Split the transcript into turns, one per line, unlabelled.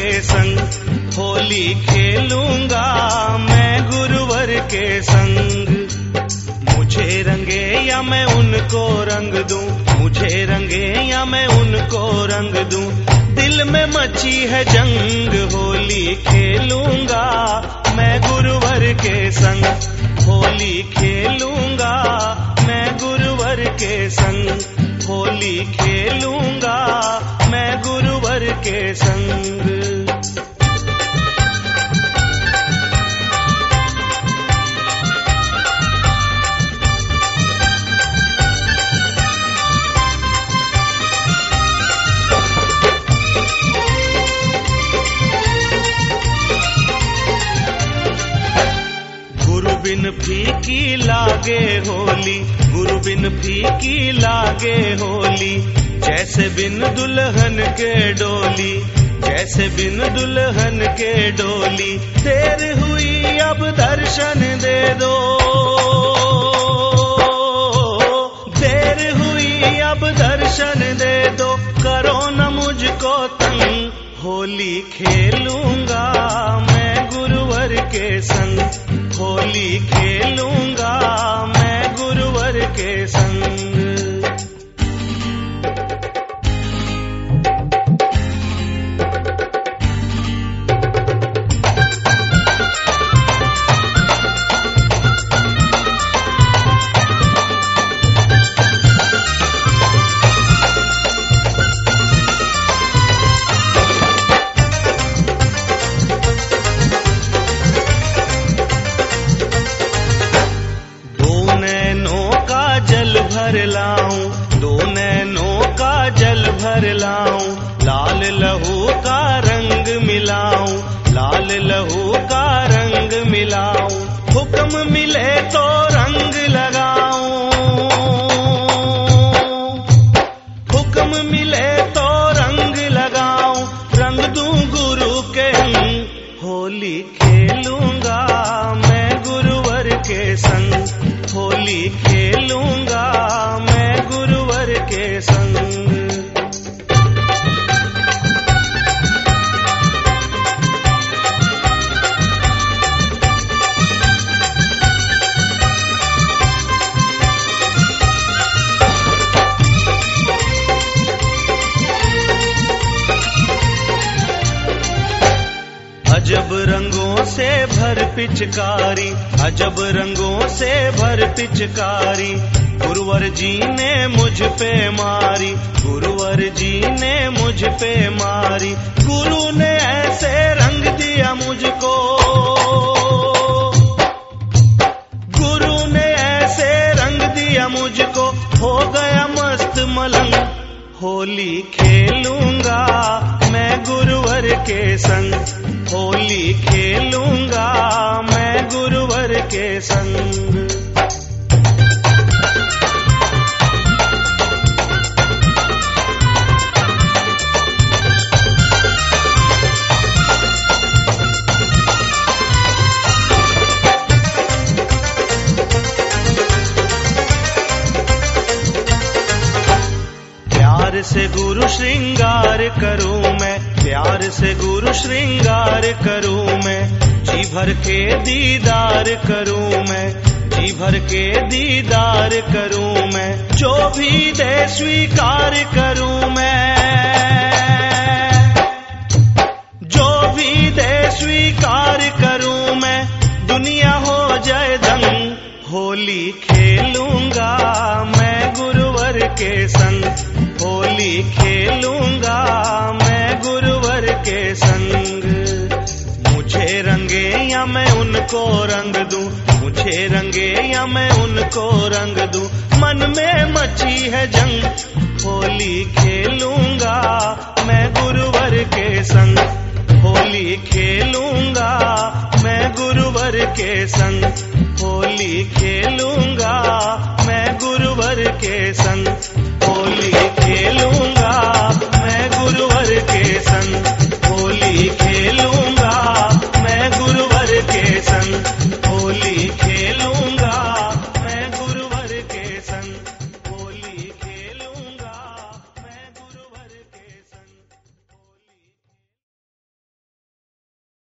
के संग होली खेलूँगा मैं गुरुवर के संग। मुझे रंगे या मैं उनको रंग दूँ? मुझे रंगे या मैं उनको रंग दूँ? दिल में मची है जंग, होली खेलूँगा मैं गुरुवर के संग। होली खेलूँगा मैं गुरुवर के संग। होली खेलूँगा मैं गुरुवर के संग। फीकी लागे होली गुरु बिन फीकी लागे होली। जैसे बिन दुल्हन के डोली, जैसे बिन दुल्हन के डोली। देर हुई अब दर्शन दे दो। देर हुई अब दर्शन दे दो। करो न मुझको तंग, होली खेलूँगा मैं गुरुवर के संग। होली खेलूँगा मैं भर लाऊं, दो नैनों का जल भर लाऊं, लाल लहू का रंग मिलाऊं, लाल लहू का रंग मिलाऊं, हुक्म मिले तो रंग लगाऊँ। हुक्म मिले तो रंग लगाऊँ, रंग दूँ गुरु के, होली खेलूँगा मैं गुरुवर के संग, होली खेलूँगा गुरुवर अजब रंगों से भर पिचकारी, अजब रंगों से भर पिचकारी। गुरुवर जी ने मुझ पे मारी, गुरुवर जी ने मुझ पे मारी। गुरु ने ऐसे रंग दिया मुझको। गुरु ने ऐसे रंग दिया मुझको। हो गया मस्त मलंग, होली खेलूँगा मैं गुरुवर के संग। होली खेलूँगा मैं गुरुवर के संग। से गुरु श्रृंगार करूँ मैं प्यार से गुरु श्रृंगार करूँ मैं, जी भर के दीदार करूँ मैं, जी भर के दीदार करूँ मैं, जो भी दे स्वीकार करूँ मैं। जो भी दे स्वीकार करूँ मैं, दुनिया हो जाए दंग होली खेलूँगा मैं गुरुवर के संग, होली खेलूँगा मैं। के संग। मुझे रंगे या मैं उनको रंग दूँ? मुझे रंगे या मैं उनको रंग दूँ? मन में मची है जंग। होली खेलूँगा मैं गुरुवर के संग। होली खेलूँगा मैं गुरुवर के संग। होली खेलूँगा मैं गुरुवर के संग।